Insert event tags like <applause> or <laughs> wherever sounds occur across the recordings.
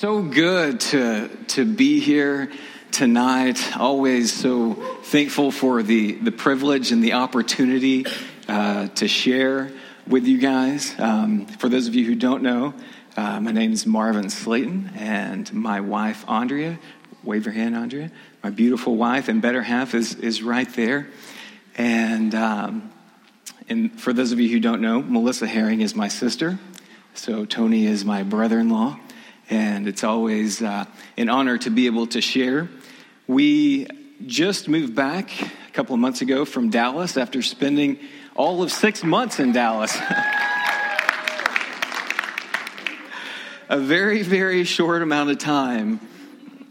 So good to, to be here tonight. Always so thankful for the, the privilege and the opportunity uh, to share with you guys. Um, for those of you who don't know, uh, my name is Marvin Slayton, and my wife, Andrea, wave your hand, Andrea. My beautiful wife and better half is, is right there. And, um, and for those of you who don't know, Melissa Herring is my sister. So Tony is my brother in law and it's always uh, an honor to be able to share. We just moved back a couple of months ago from Dallas after spending all of six months in Dallas. <laughs> a very, very short amount of time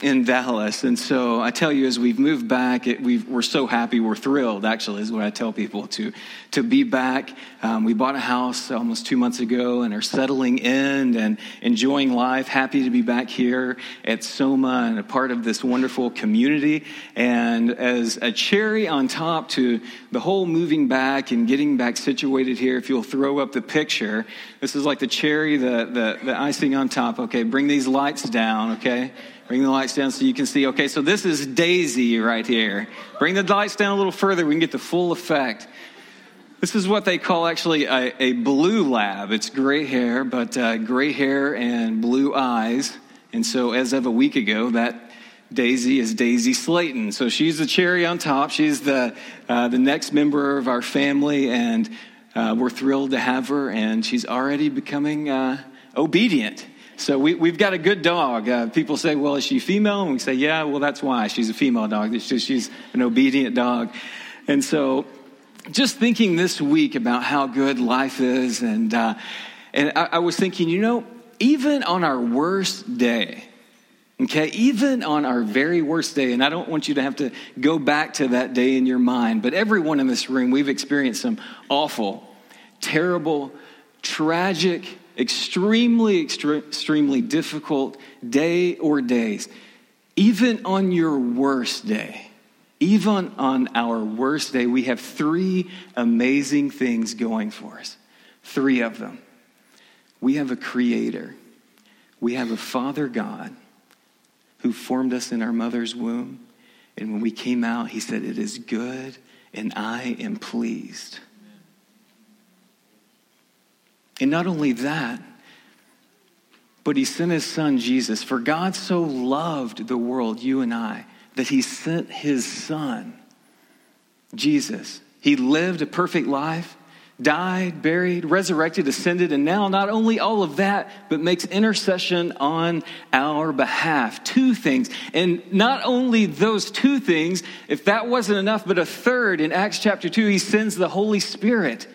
in Dallas. And so I tell you, as we've moved back, it, we are so happy. We're thrilled, actually, is what I tell people to, to be back. Um, we bought a house almost two months ago and are settling in and enjoying life. Happy to be back here at Soma and a part of this wonderful community. And as a cherry on top to the whole moving back and getting back situated here, if you'll throw up the picture, this is like the cherry, the, the, the icing on top. Okay, bring these lights down, okay? Bring the lights down so you can see. Okay, so this is Daisy right here. Bring the lights down a little further. We can get the full effect. This is what they call actually a, a blue lab. It's gray hair, but uh, gray hair and blue eyes. And so, as of a week ago, that Daisy is Daisy Slayton. So she's the cherry on top. She's the uh, the next member of our family, and uh, we're thrilled to have her. And she's already becoming uh, obedient. So we, we've got a good dog. Uh, people say, well, is she female? And we say, yeah, well, that's why. She's a female dog. Just, she's an obedient dog. And so just thinking this week about how good life is, and, uh, and I, I was thinking, you know, even on our worst day, Okay, even on our very worst day, and I don't want you to have to go back to that day in your mind, but everyone in this room, we've experienced some awful, terrible, tragic extremely, extremely difficult day or days, even on your worst day, even on our worst day, we have three amazing things going for us. Three of them. We have a creator, we have a Father God who formed us in our mother's womb. And when we came out, he said, It is good and I am pleased. And not only that, but he sent his son Jesus. For God so loved the world, you and I, that he sent his son, Jesus. He lived a perfect life, died, buried, resurrected, ascended, and now not only all of that, but makes intercession on our behalf. Two things. And not only those two things, if that wasn't enough, but a third in Acts chapter 2, he sends the Holy Spirit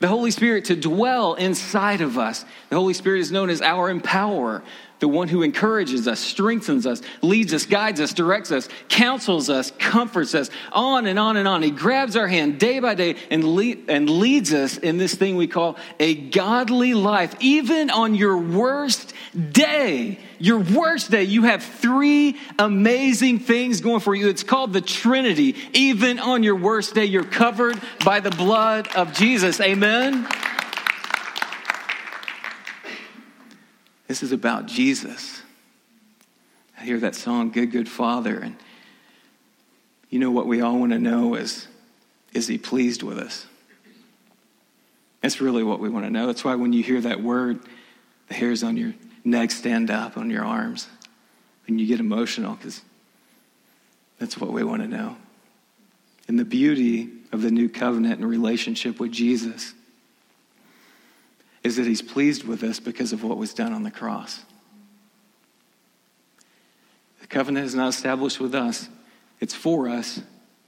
the Holy Spirit to dwell inside of us. The Holy Spirit is known as our empower, the one who encourages us, strengthens us, leads us, guides us, directs us, counsels us, comforts us, on and on and on. He grabs our hand day by day and, lead, and leads us in this thing we call a godly life. Even on your worst day, your worst day, you have three amazing things going for you. It's called the Trinity. Even on your worst day, you're covered by the blood of Jesus. Amen. This is about Jesus. I hear that song, Good, Good Father. And you know what we all want to know is, is he pleased with us? That's really what we want to know. That's why when you hear that word, the hairs on your neck stand up on your arms and you get emotional because that's what we want to know. And the beauty of the new covenant and relationship with Jesus is that he's pleased with us because of what was done on the cross. The covenant is not established with us, it's for us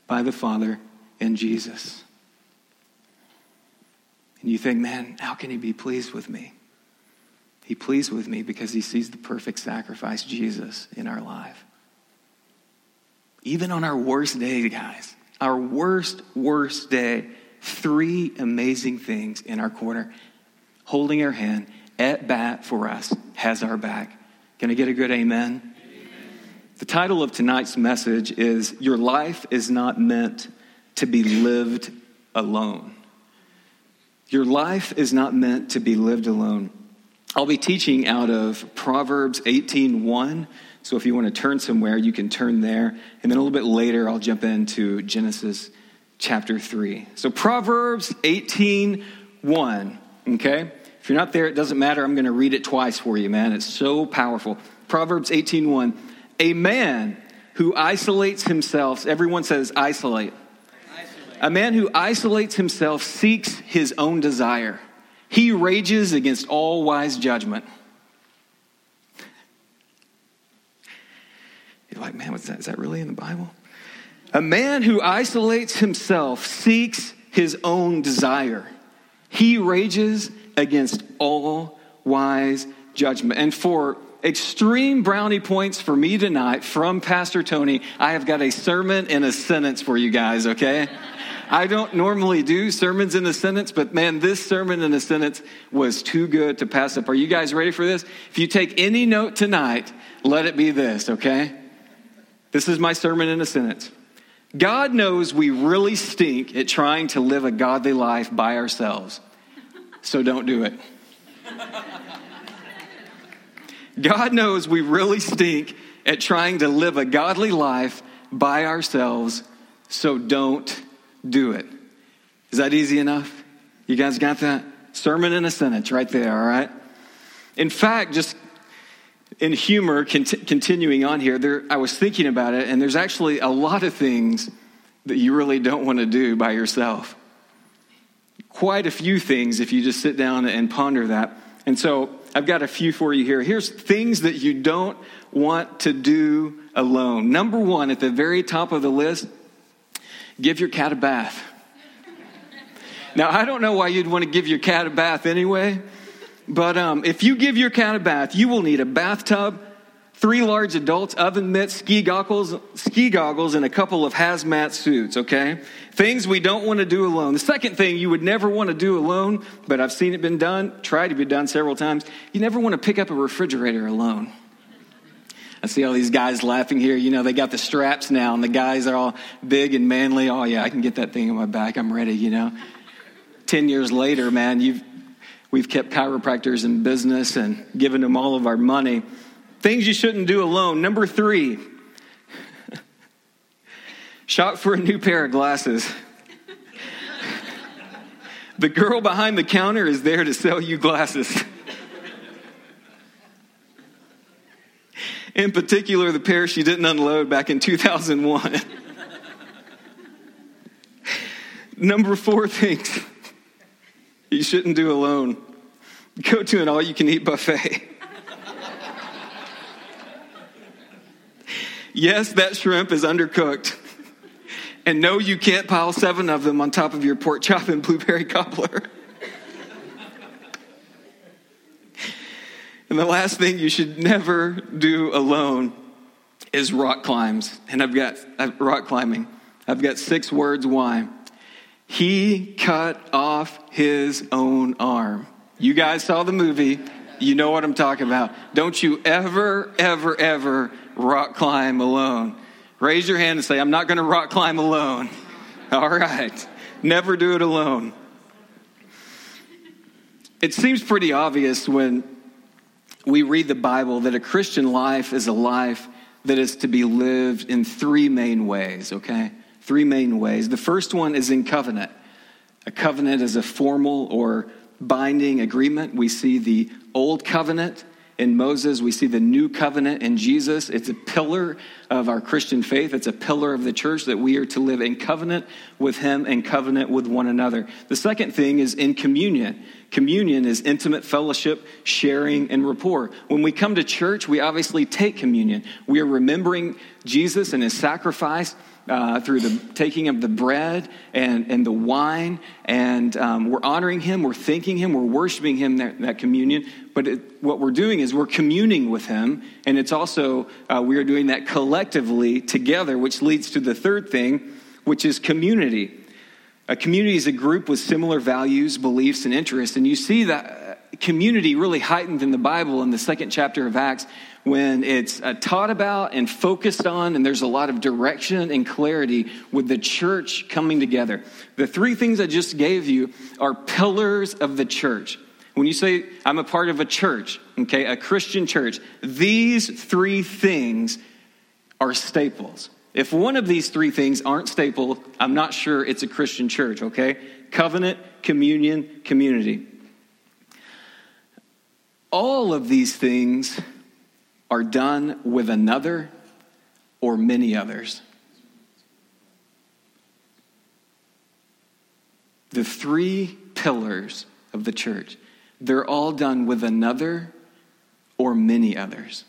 by the Father and Jesus. And you think, man, how can he be pleased with me? He pleased with me because he sees the perfect sacrifice, Jesus, in our life. Even on our worst day, guys, our worst, worst day, three amazing things in our corner holding our hand at bat for us, has our back. Can I get a good amen? amen? The title of tonight's message is Your Life is Not Meant to Be Lived Alone. Your life is not meant to be lived alone. I'll be teaching out of Proverbs 18:1. So if you want to turn somewhere, you can turn there. And then a little bit later, I'll jump into Genesis chapter 3. So Proverbs 18:1, okay? If you're not there, it doesn't matter. I'm going to read it twice for you, man. It's so powerful. Proverbs 18:1. A man who isolates himself, everyone says isolate. isolate. A man who isolates himself seeks his own desire. He rages against all wise judgment. You're like, man, what's that? Is that really in the Bible? A man who isolates himself seeks his own desire. He rages against all wise judgment. And for extreme brownie points for me tonight from Pastor Tony, I have got a sermon in a sentence for you guys, okay? I don't normally do sermons in a sentence, but man, this sermon in a sentence was too good to pass up. Are you guys ready for this? If you take any note tonight, let it be this, okay? This is my sermon in a sentence. God knows we really stink at trying to live a godly life by ourselves, so don't do it. God knows we really stink at trying to live a godly life by ourselves, so don't do it. Is that easy enough? You guys got that? Sermon in a sentence right there, all right? In fact, just in humor, cont- continuing on here, there, I was thinking about it, and there's actually a lot of things that you really don't want to do by yourself. Quite a few things if you just sit down and ponder that. And so I've got a few for you here. Here's things that you don't want to do alone. Number one, at the very top of the list, give your cat a bath. Now, I don't know why you'd want to give your cat a bath anyway, but um, if you give your cat a bath, you will need a bathtub, three large adults, oven mitts, ski goggles, ski goggles, and a couple of hazmat suits, okay? Things we don't want to do alone. The second thing you would never want to do alone, but I've seen it been done, tried to be done several times, you never want to pick up a refrigerator alone. I see all these guys laughing here. You know, they got the straps now, and the guys are all big and manly. Oh, yeah, I can get that thing on my back. I'm ready, you know. Ten years later, man, you've, we've kept chiropractors in business and given them all of our money. Things you shouldn't do alone. Number three, <laughs> shop for a new pair of glasses. <laughs> the girl behind the counter is there to sell you glasses. <laughs> in particular, the pair she didn't unload back in 2001. Number four things you shouldn't do alone go to an all you can eat buffet. yes, that shrimp is undercooked. And no, you can't pile seven of them on top of your pork chop and blueberry cobbler. And the last thing you should never do alone is rock climbs. And I've got I've, rock climbing. I've got six words why. He cut off his own arm. You guys saw the movie. You know what I'm talking about. Don't you ever, ever, ever rock climb alone. Raise your hand and say, I'm not going to rock climb alone. <laughs> All right. Never do it alone. It seems pretty obvious when we read the Bible that a Christian life is a life that is to be lived in three main ways, okay? Three main ways. The first one is in covenant. A covenant is a formal or binding agreement. We see the old covenant in Moses. We see the new covenant in Jesus. It's a pillar of our Christian faith. It's a pillar of the church that we are to live in covenant with Him and covenant with one another. The second thing is in communion. Communion is intimate fellowship, sharing, and rapport. When we come to church, we obviously take communion. We are remembering Jesus and His sacrifice uh, through the taking of the bread and, and the wine, and um, we're honoring Him, we're thanking Him, we're worshiping Him that, that communion. But it, what we're doing is we're communing with Him, and it's also uh, we are doing that collectively together, which leads to the third thing, which is community. A community is a group with similar values, beliefs, and interests, and you see that community really heightened in the Bible in the second chapter of Acts when it's uh, taught about and focused on, and there's a lot of direction and clarity with the church coming together. The three things I just gave you are pillars of the church. When you say, I'm a part of a church, okay, a Christian church, these three things are staples. If one of these three things aren't staple, I'm not sure it's a Christian church, okay? Covenant, communion, community. All of these things are done with another or many others. The three pillars of the church, they're all done with another or many others.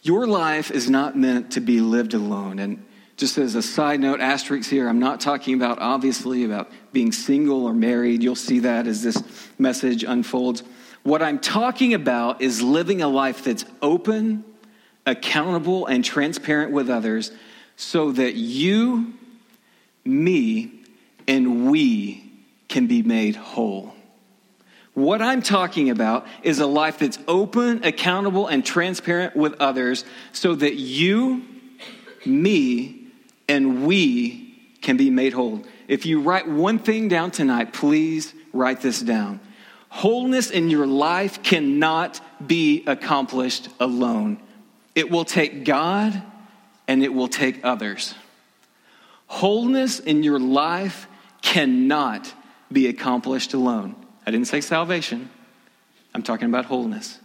Your life is not meant to be lived alone. And just as a side note, asterisk here, I'm not talking about obviously about being single or married. You'll see that as this message unfolds. What I'm talking about is living a life that's open, accountable, and transparent with others so that you, me, and we can be made whole. What I'm talking about is a life that's open, accountable, and transparent with others so that you, me, and we can be made whole. If you write one thing down tonight, please write this down. Wholeness in your life cannot be accomplished alone. It will take God and it will take others. Wholeness in your life cannot be accomplished alone. I didn't say salvation, I'm talking about wholeness.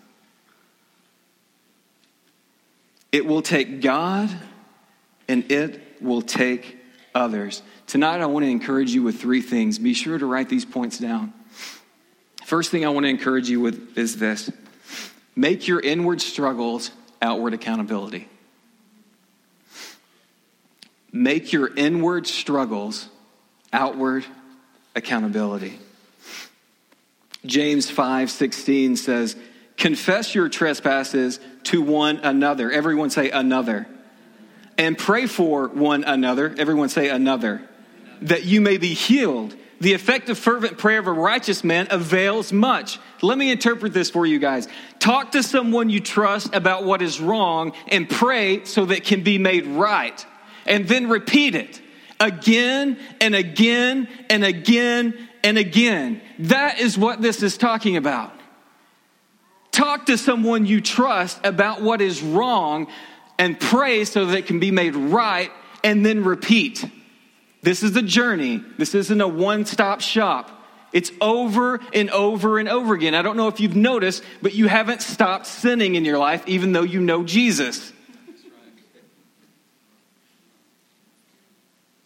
It will take God and it will take others. Tonight, I want to encourage you with three things. Be sure to write these points down. First thing I want to encourage you with is this make your inward struggles outward accountability. Make your inward struggles outward accountability. James 5 16 says, Confess your trespasses to one another. Everyone say another. And pray for one another. Everyone say another. That you may be healed. The effective, fervent prayer of a righteous man avails much. Let me interpret this for you guys. Talk to someone you trust about what is wrong and pray so that it can be made right. And then repeat it again and again and again and again. That is what this is talking about. Talk to someone you trust about what is wrong and pray so that it can be made right and then repeat. This is a journey. This isn't a one stop shop. It's over and over and over again. I don't know if you've noticed, but you haven't stopped sinning in your life, even though you know Jesus.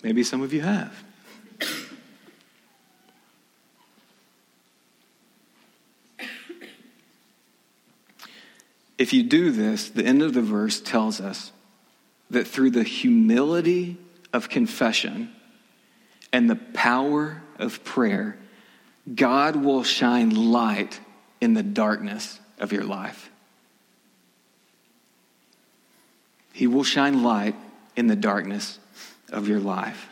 Maybe some of you have. If you do this, the end of the verse tells us that through the humility of confession and the power of prayer, God will shine light in the darkness of your life. He will shine light in the darkness of your life.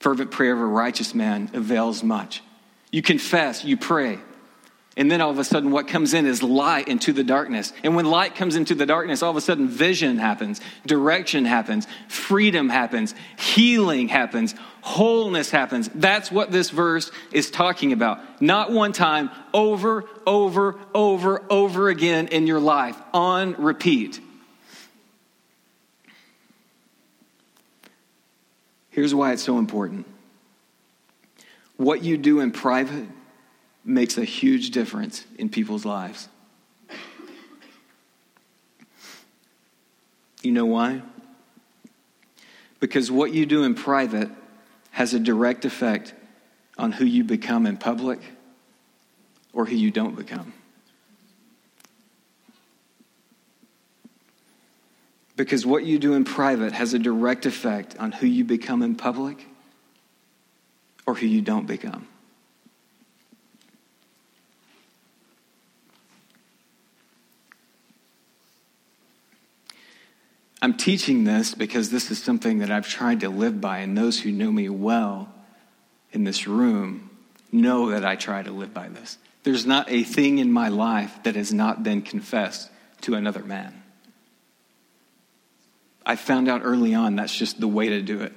Fervent prayer of a righteous man avails much. You confess, you pray. And then all of a sudden, what comes in is light into the darkness. And when light comes into the darkness, all of a sudden, vision happens, direction happens, freedom happens, healing happens, wholeness happens. That's what this verse is talking about. Not one time, over, over, over, over again in your life, on repeat. Here's why it's so important what you do in private makes a huge difference in people's lives. You know why? Because what you do in private has a direct effect on who you become in public or who you don't become. Because what you do in private has a direct effect on who you become in public or who you don't become. I'm teaching this because this is something that I've tried to live by, and those who know me well in this room know that I try to live by this. There's not a thing in my life that has not been confessed to another man. I found out early on that's just the way to do it.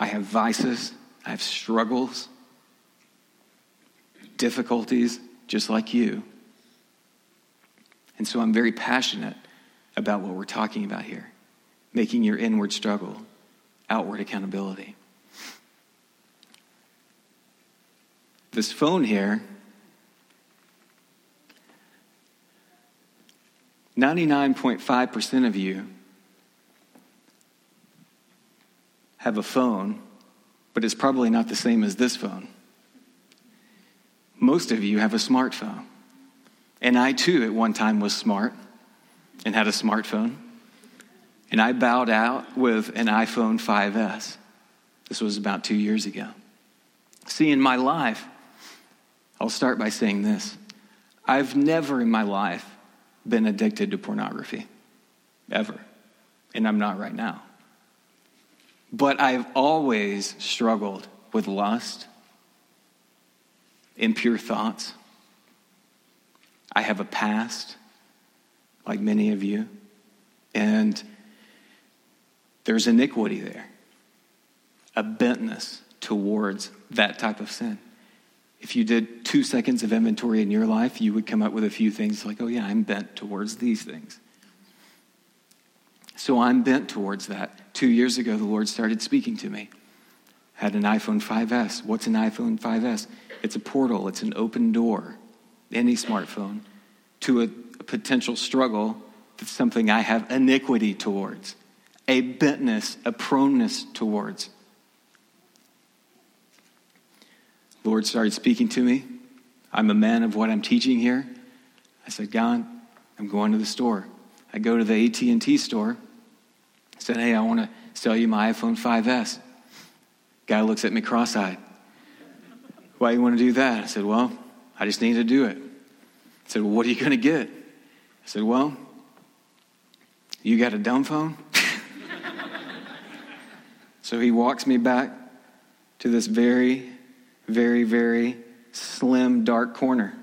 I have vices, I have struggles, difficulties, just like you. And so I'm very passionate about what we're talking about here making your inward struggle outward accountability. This phone here, 99.5% of you have a phone, but it's probably not the same as this phone. Most of you have a smartphone. And I too, at one time, was smart and had a smartphone. And I bowed out with an iPhone 5S. This was about two years ago. See, in my life, I'll start by saying this I've never in my life been addicted to pornography, ever. And I'm not right now. But I've always struggled with lust, impure thoughts. I have a past, like many of you, and there's iniquity there, a bentness towards that type of sin. If you did two seconds of inventory in your life, you would come up with a few things like, oh, yeah, I'm bent towards these things. So I'm bent towards that. Two years ago, the Lord started speaking to me. Had an iPhone 5S. What's an iPhone 5S? It's a portal, it's an open door, any smartphone, to a, potential struggle that's something I have iniquity towards, a bentness, a proneness towards. Lord started speaking to me. I'm a man of what I'm teaching here. I said, God, I'm going to the store. I go to the AT&T store. I said, hey, I want to sell you my iPhone 5S. Guy looks at me cross-eyed. Why you want to do that? I said, well, I just need to do it. I said, well, what are you going to get? I said, well, you got a dumb phone? <laughs> so he walks me back to this very very, very slim, dark corner.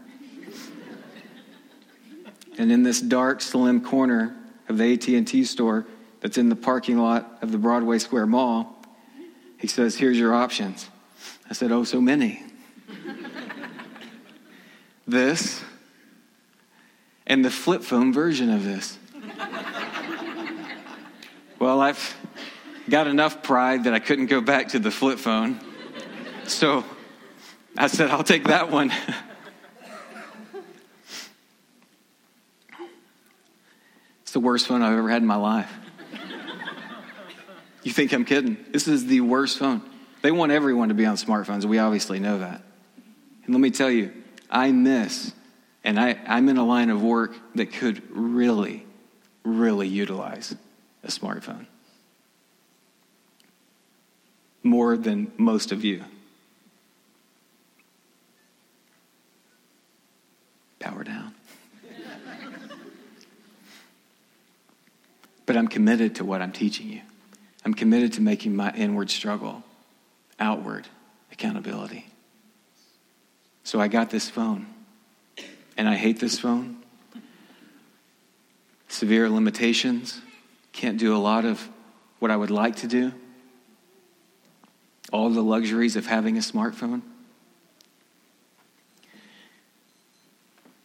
and in this dark, slim corner of the AT&T store that's in the parking lot of the Broadway Square Mall, he says, "Here's your options." I said, "Oh, so many." This and the flip phone version of this. well, I've got enough pride that I couldn't go back to the flip phone. So I said, I'll take that one. <laughs> it's the worst phone I've ever had in my life. You think I'm kidding? This is the worst phone. They want everyone to be on smartphones. We obviously know that. And let me tell you, I miss, and I, I'm in a line of work that could really, really utilize a smartphone more than most of you. power down. <laughs> but I'm committed to what I'm teaching you. I'm committed to making my inward struggle outward accountability. So I got this phone, and I hate this phone. Severe limitations, can't do a lot of what I would like to do. All the luxuries of having a smartphone.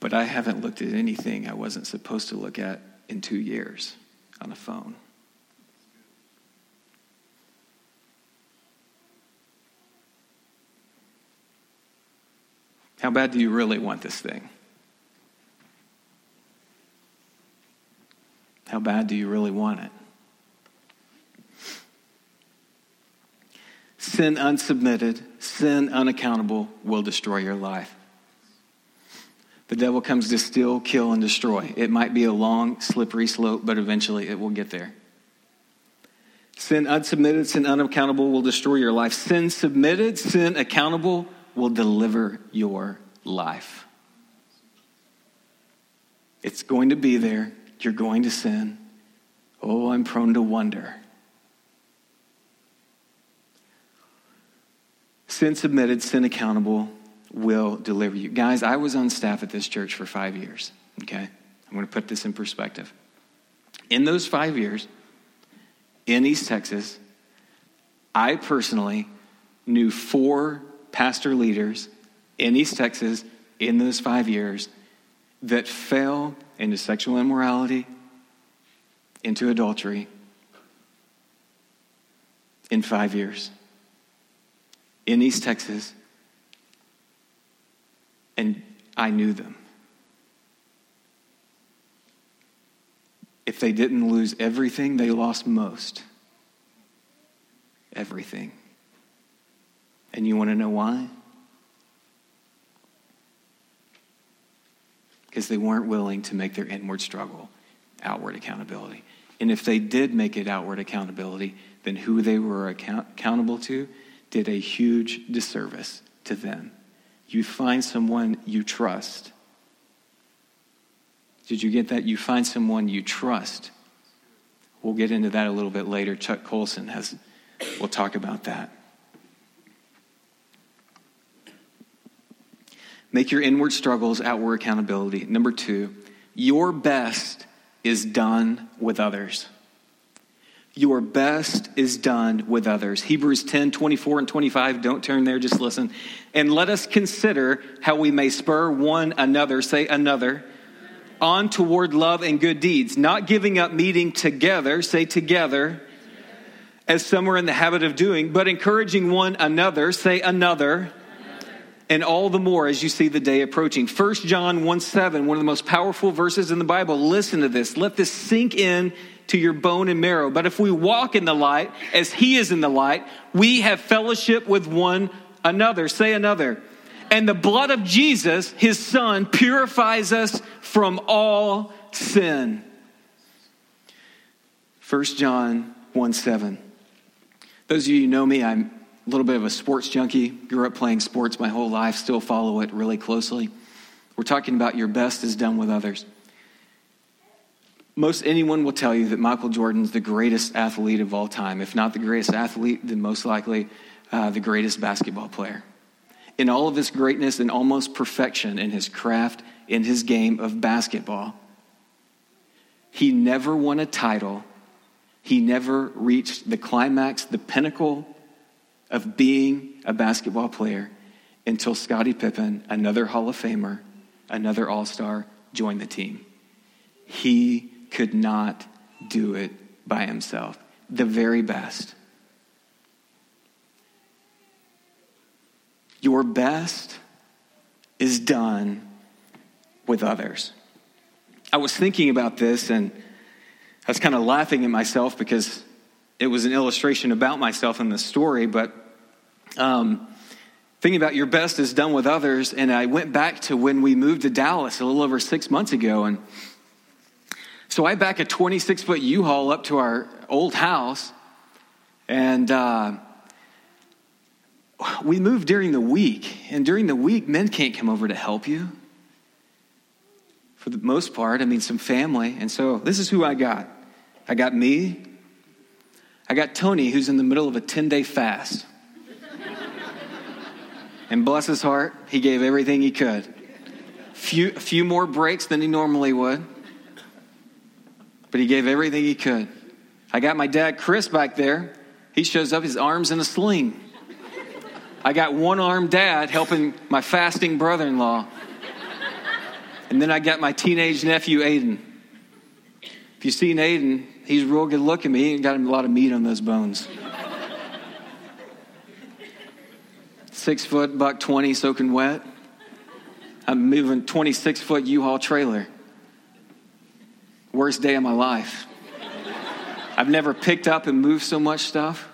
But I haven't looked at anything I wasn't supposed to look at in two years on a phone. How bad do you really want this thing? How bad do you really want it? Sin unsubmitted, sin unaccountable will destroy your life. The devil comes to steal, kill, and destroy. It might be a long, slippery slope, but eventually it will get there. Sin unsubmitted, sin unaccountable will destroy your life. Sin submitted, sin accountable will deliver your life. It's going to be there. You're going to sin. Oh, I'm prone to wonder. Sin submitted, sin accountable will deliver you. Guys, I was on staff at this church for five years, okay? I'm going to put this in perspective. In those five years, in East Texas, I personally knew four pastor leaders in East Texas in those five years that fell into sexual immorality, into adultery in five years in East Texas. And I knew them. If they didn't lose everything, they lost most. Everything. And you want to know why? Because they weren't willing to make their inward struggle outward accountability. And if they did make it outward accountability, then who they were account- accountable to did a huge disservice to them. You find someone you trust did you get that? You find someone you trust. We'll get into that a little bit later. Chuck Colson has, we'll talk about that. Make your inward struggles outward accountability. Number two, your best is done with others. Your best is done with others. Hebrews 10, 24 and 25. Don't turn there, just listen. And let us consider how we may spur one another, say another, on toward love and good deeds, not giving up meeting together, say together, as some are in the habit of doing, but encouraging one another, say another, and all the more as you see the day approaching. 1 John 1 7, one of the most powerful verses in the Bible. Listen to this. Let this sink in to your bone and marrow. But if we walk in the light as he is in the light, we have fellowship with one another. Say another. And the blood of Jesus, his son, purifies us from all sin. 1 John 1 7. Those of you who know me, I'm a little bit of a sports junkie. Grew up playing sports my whole life, still follow it really closely. We're talking about your best is done with others. Most anyone will tell you that Michael Jordan's the greatest athlete of all time. If not the greatest athlete, then most likely uh, the greatest basketball player in all of his greatness and almost perfection in his craft, in his game of basketball. He never won a title. He never reached the climax, the pinnacle of being a basketball player until Scottie Pippen, another Hall of Famer, another All Star, joined the team. He could not do it by himself. The very best. Your best is done with others. I was thinking about this and I was kind of laughing at myself because it was an illustration about myself in the story, but um, thinking about your best is done with others. And I went back to when we moved to Dallas a little over six months ago. And so I back a 26 foot U Haul up to our old house. And uh, we moved during the week, and during the week, men can't come over to help you. For the most part, I mean, some family. And so this is who I got I got me, I got Tony, who's in the middle of a 10 day fast. and bless his heart, he gave everything he could. Few, a few more breaks than he normally would, but he gave everything he could. I got my dad, Chris, back there. He shows up, his arms in a sling. I got one armed dad helping my fasting brother in law. And then I got my teenage nephew, Aiden. If you've seen Aiden, he's real good looking, but he ain't got a lot of meat on those bones. Six foot, buck 20, soaking wet. I'm moving 26 foot U Haul trailer. Worst day of my life. I've never picked up and moved so much stuff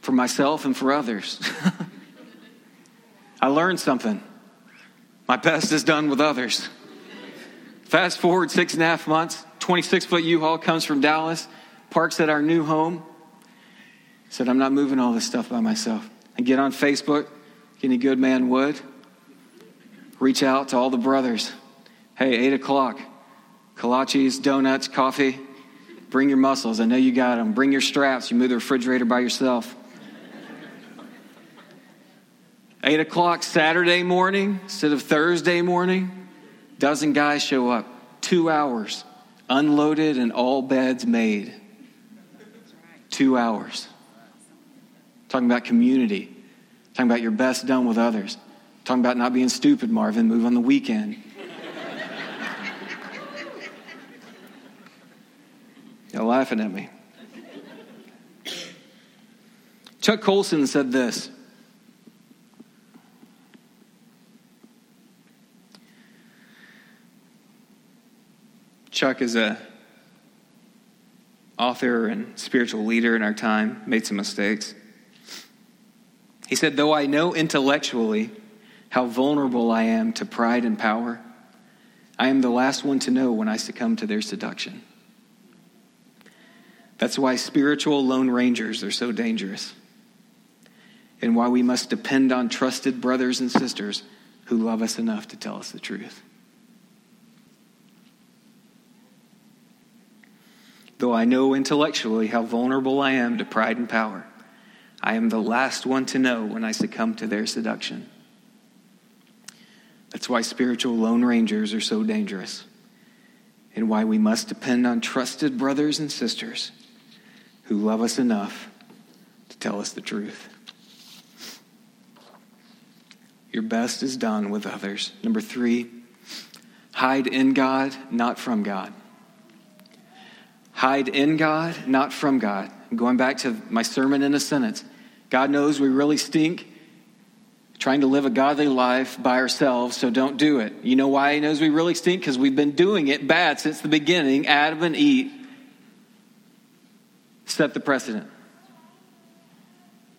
for myself and for others. <laughs> I learned something. My best is done with others. Fast forward six and a half months, 26 foot U Haul comes from Dallas, parks at our new home. Said, I'm not moving all this stuff by myself. I get on Facebook, any good man would. Reach out to all the brothers. Hey, 8 o'clock, kolaches, donuts, coffee. Bring your muscles. I know you got them. Bring your straps. You move the refrigerator by yourself. Eight o'clock Saturday morning instead of Thursday morning, dozen guys show up. Two hours, unloaded and all beds made. two hours. Talking about community. Talking about your best done with others. Talking about not being stupid, Marvin. Move on the weekend. <laughs> You're laughing at me. Chuck Colson said this Chuck is a author and spiritual leader in our time, made some mistakes. He said, Though I know intellectually how vulnerable I am to pride and power, I am the last one to know when I succumb to their seduction. That's why spiritual lone rangers are so dangerous, and why we must depend on trusted brothers and sisters who love us enough to tell us the truth. Though I know intellectually how vulnerable I am to pride and power, I am the last one to know when I succumb to their seduction. That's why spiritual lone rangers are so dangerous, and why we must depend on trusted brothers and sisters who love us enough to tell us the truth. Your best is done with others. Number three, hide in God, not from God. Hide in God, not from God. Going back to my sermon in a sentence. God knows we really stink trying to live a godly life by ourselves, so don't do it. You know why He knows we really stink? Because we've been doing it bad since the beginning. Adam and Eve set the precedent.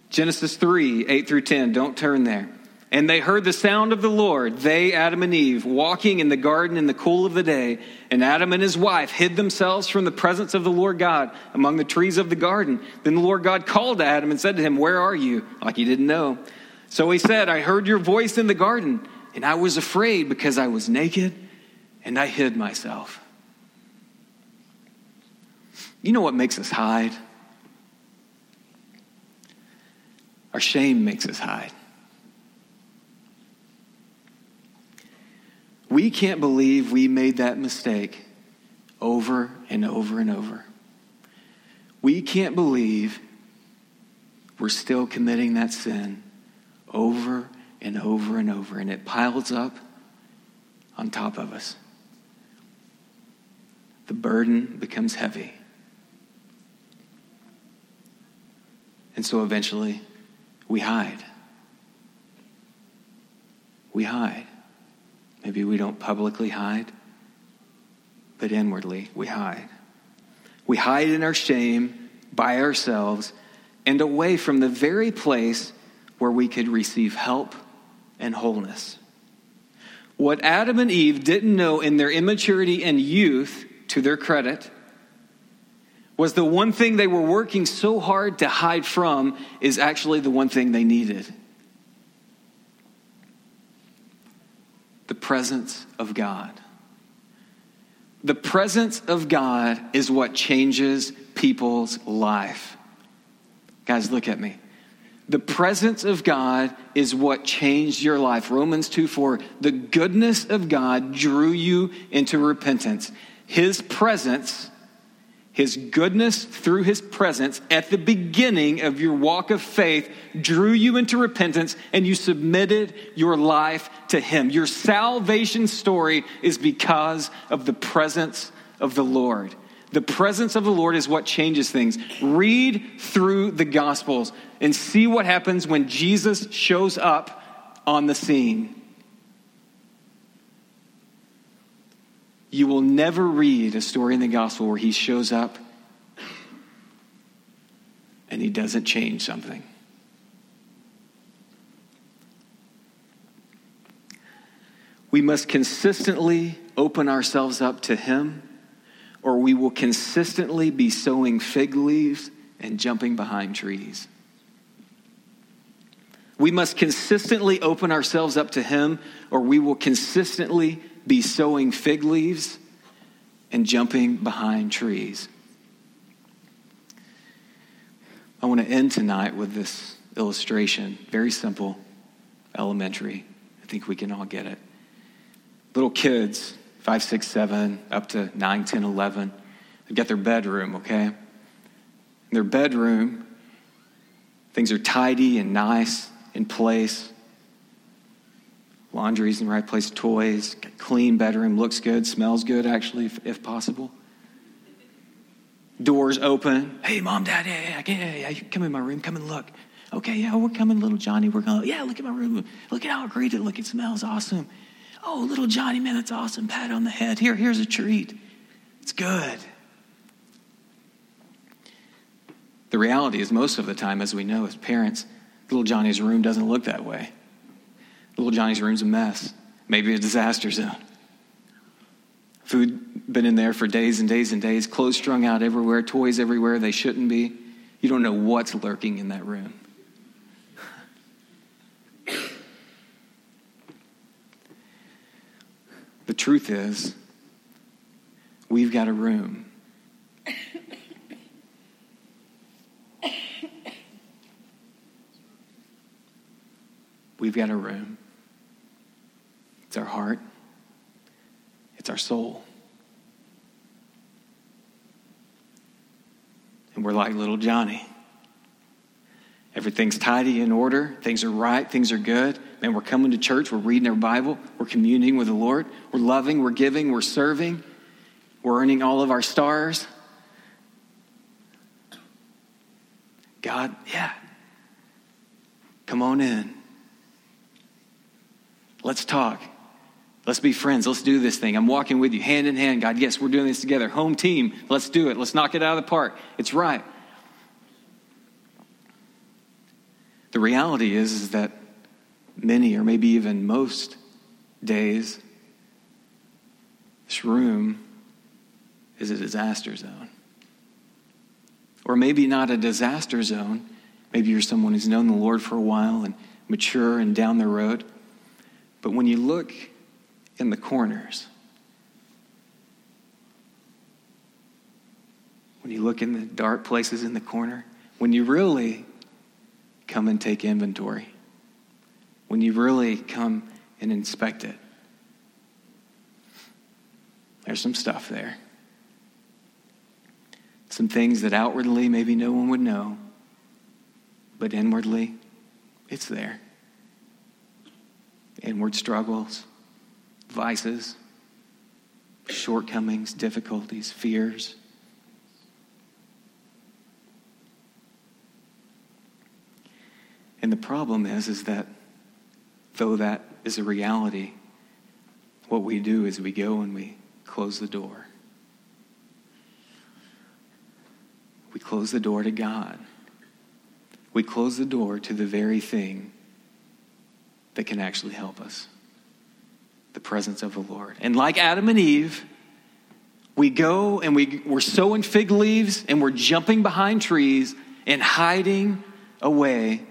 Genesis 3 8 through 10. Don't turn there. And they heard the sound of the Lord, they, Adam and Eve, walking in the garden in the cool of the day. And Adam and his wife hid themselves from the presence of the Lord God among the trees of the garden. Then the Lord God called to Adam and said to him, Where are you? Like he didn't know. So he said, I heard your voice in the garden, and I was afraid because I was naked and I hid myself. You know what makes us hide? Our shame makes us hide. We can't believe we made that mistake over and over and over. We can't believe we're still committing that sin over and over and over, and it piles up on top of us. The burden becomes heavy. And so eventually, we hide. We hide. Maybe we don't publicly hide, but inwardly we hide. We hide in our shame by ourselves and away from the very place where we could receive help and wholeness. What Adam and Eve didn't know in their immaturity and youth, to their credit, was the one thing they were working so hard to hide from is actually the one thing they needed. The presence of God. The presence of God is what changes people's life. Guys, look at me. The presence of God is what changed your life. Romans 2 4. The goodness of God drew you into repentance. His presence his goodness through His presence at the beginning of your walk of faith drew you into repentance and you submitted your life to Him. Your salvation story is because of the presence of the Lord. The presence of the Lord is what changes things. Read through the Gospels and see what happens when Jesus shows up on the scene. You will never read a story in the gospel where he shows up and he doesn't change something. We must consistently open ourselves up to him, or we will consistently be sewing fig leaves and jumping behind trees. We must consistently open ourselves up to Him, or we will consistently be sewing fig leaves and jumping behind trees. I want to end tonight with this illustration. Very simple, elementary. I think we can all get it. Little kids, five, six, seven, up to nine, ten, eleven, they've got their bedroom, okay? In their bedroom, things are tidy and nice in place. Laundry's in the right place, toys, clean bedroom, looks good, smells good, actually, if, if possible. Doors open. Hey, mom, dad, yeah, yeah, yeah, yeah, come in my room, come and look. Okay, yeah, we're coming, little Johnny. We're going, yeah, look at my room. Look at how great it looks. It smells awesome. Oh, little Johnny, man, that's awesome. Pat on the head. Here, here's a treat. It's good. The reality is, most of the time, as we know as parents, little Johnny's room doesn't look that way. Little Johnny's room's a mess, maybe a disaster zone. Food been in there for days and days and days, clothes strung out everywhere, toys everywhere they shouldn't be. You don't know what's lurking in that room. The truth is, we've got a room. We've got a room. It's our heart, it's our soul. And we're like little Johnny. Everything's tidy in order. Things are right. Things are good. Man, we're coming to church. We're reading our Bible. We're communing with the Lord. We're loving. We're giving. We're serving. We're earning all of our stars. God, yeah. Come on in. Let's talk. Let's be friends. Let's do this thing. I'm walking with you hand in hand. God, yes, we're doing this together. Home team. Let's do it. Let's knock it out of the park. It's right. The reality is, is that many, or maybe even most days, this room is a disaster zone. Or maybe not a disaster zone. Maybe you're someone who's known the Lord for a while and mature and down the road. But when you look in the corners, when you look in the dark places in the corner, when you really come and take inventory, when you really come and inspect it. There's some stuff there. Some things that outwardly maybe no one would know, but inwardly, it's there. Inward struggles, vices, shortcomings, difficulties, fears. And the problem is, is that though that is a reality, what we do is we go and we close the door. We close the door to God. We close the door to the very thing that can actually help us the presence of the Lord. And like Adam and Eve, we go and we, we're sewing fig leaves and we're jumping behind trees and hiding away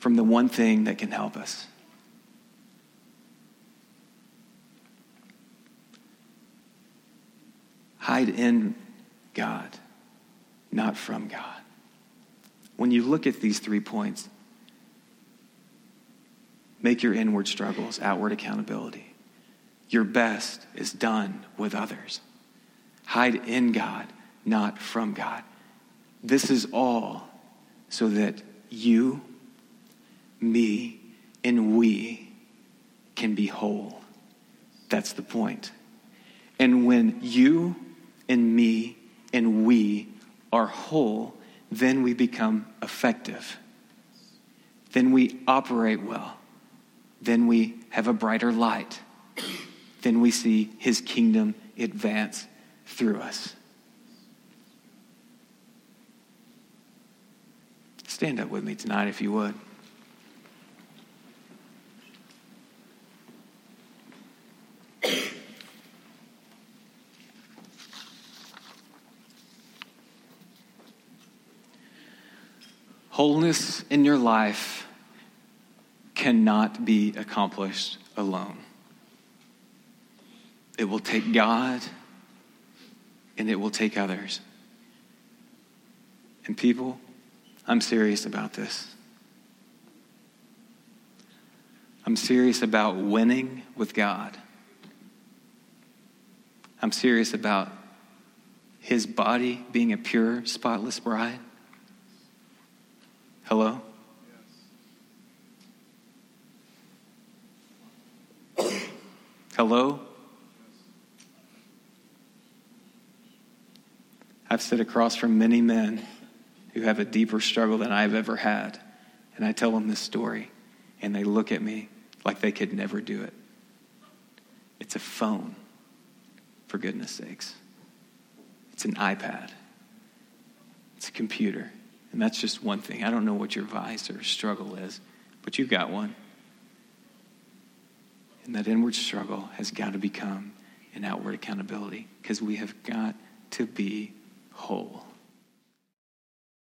from the one thing that can help us. Hide in God, not from God. When you look at these three points, make your inward struggles outward accountability. Your best is done with others. Hide in God, not from God. This is all so that you me, and we can be whole. That's the point. And when you and me and we are whole, then we become effective. Then we operate well. Then we have a brighter light. Then we see his kingdom advance through us. Stand up with me tonight if you would. Wholeness in your life cannot be accomplished alone. It will take God and it will take others. And people, I'm serious about this. I'm serious about winning with God. I'm serious about his body being a pure, spotless bride? Hello? Hello? I've sit across from many men who have a deeper struggle than I've ever had, and I tell them this story, and they look at me like they could never do it. It's a phone, for goodness sakes. It's an iPad. It's a computer. And that's just one thing. I don't know what your vice or struggle is, but you've got one. And that inward struggle has got to become an outward accountability because we have got to be whole.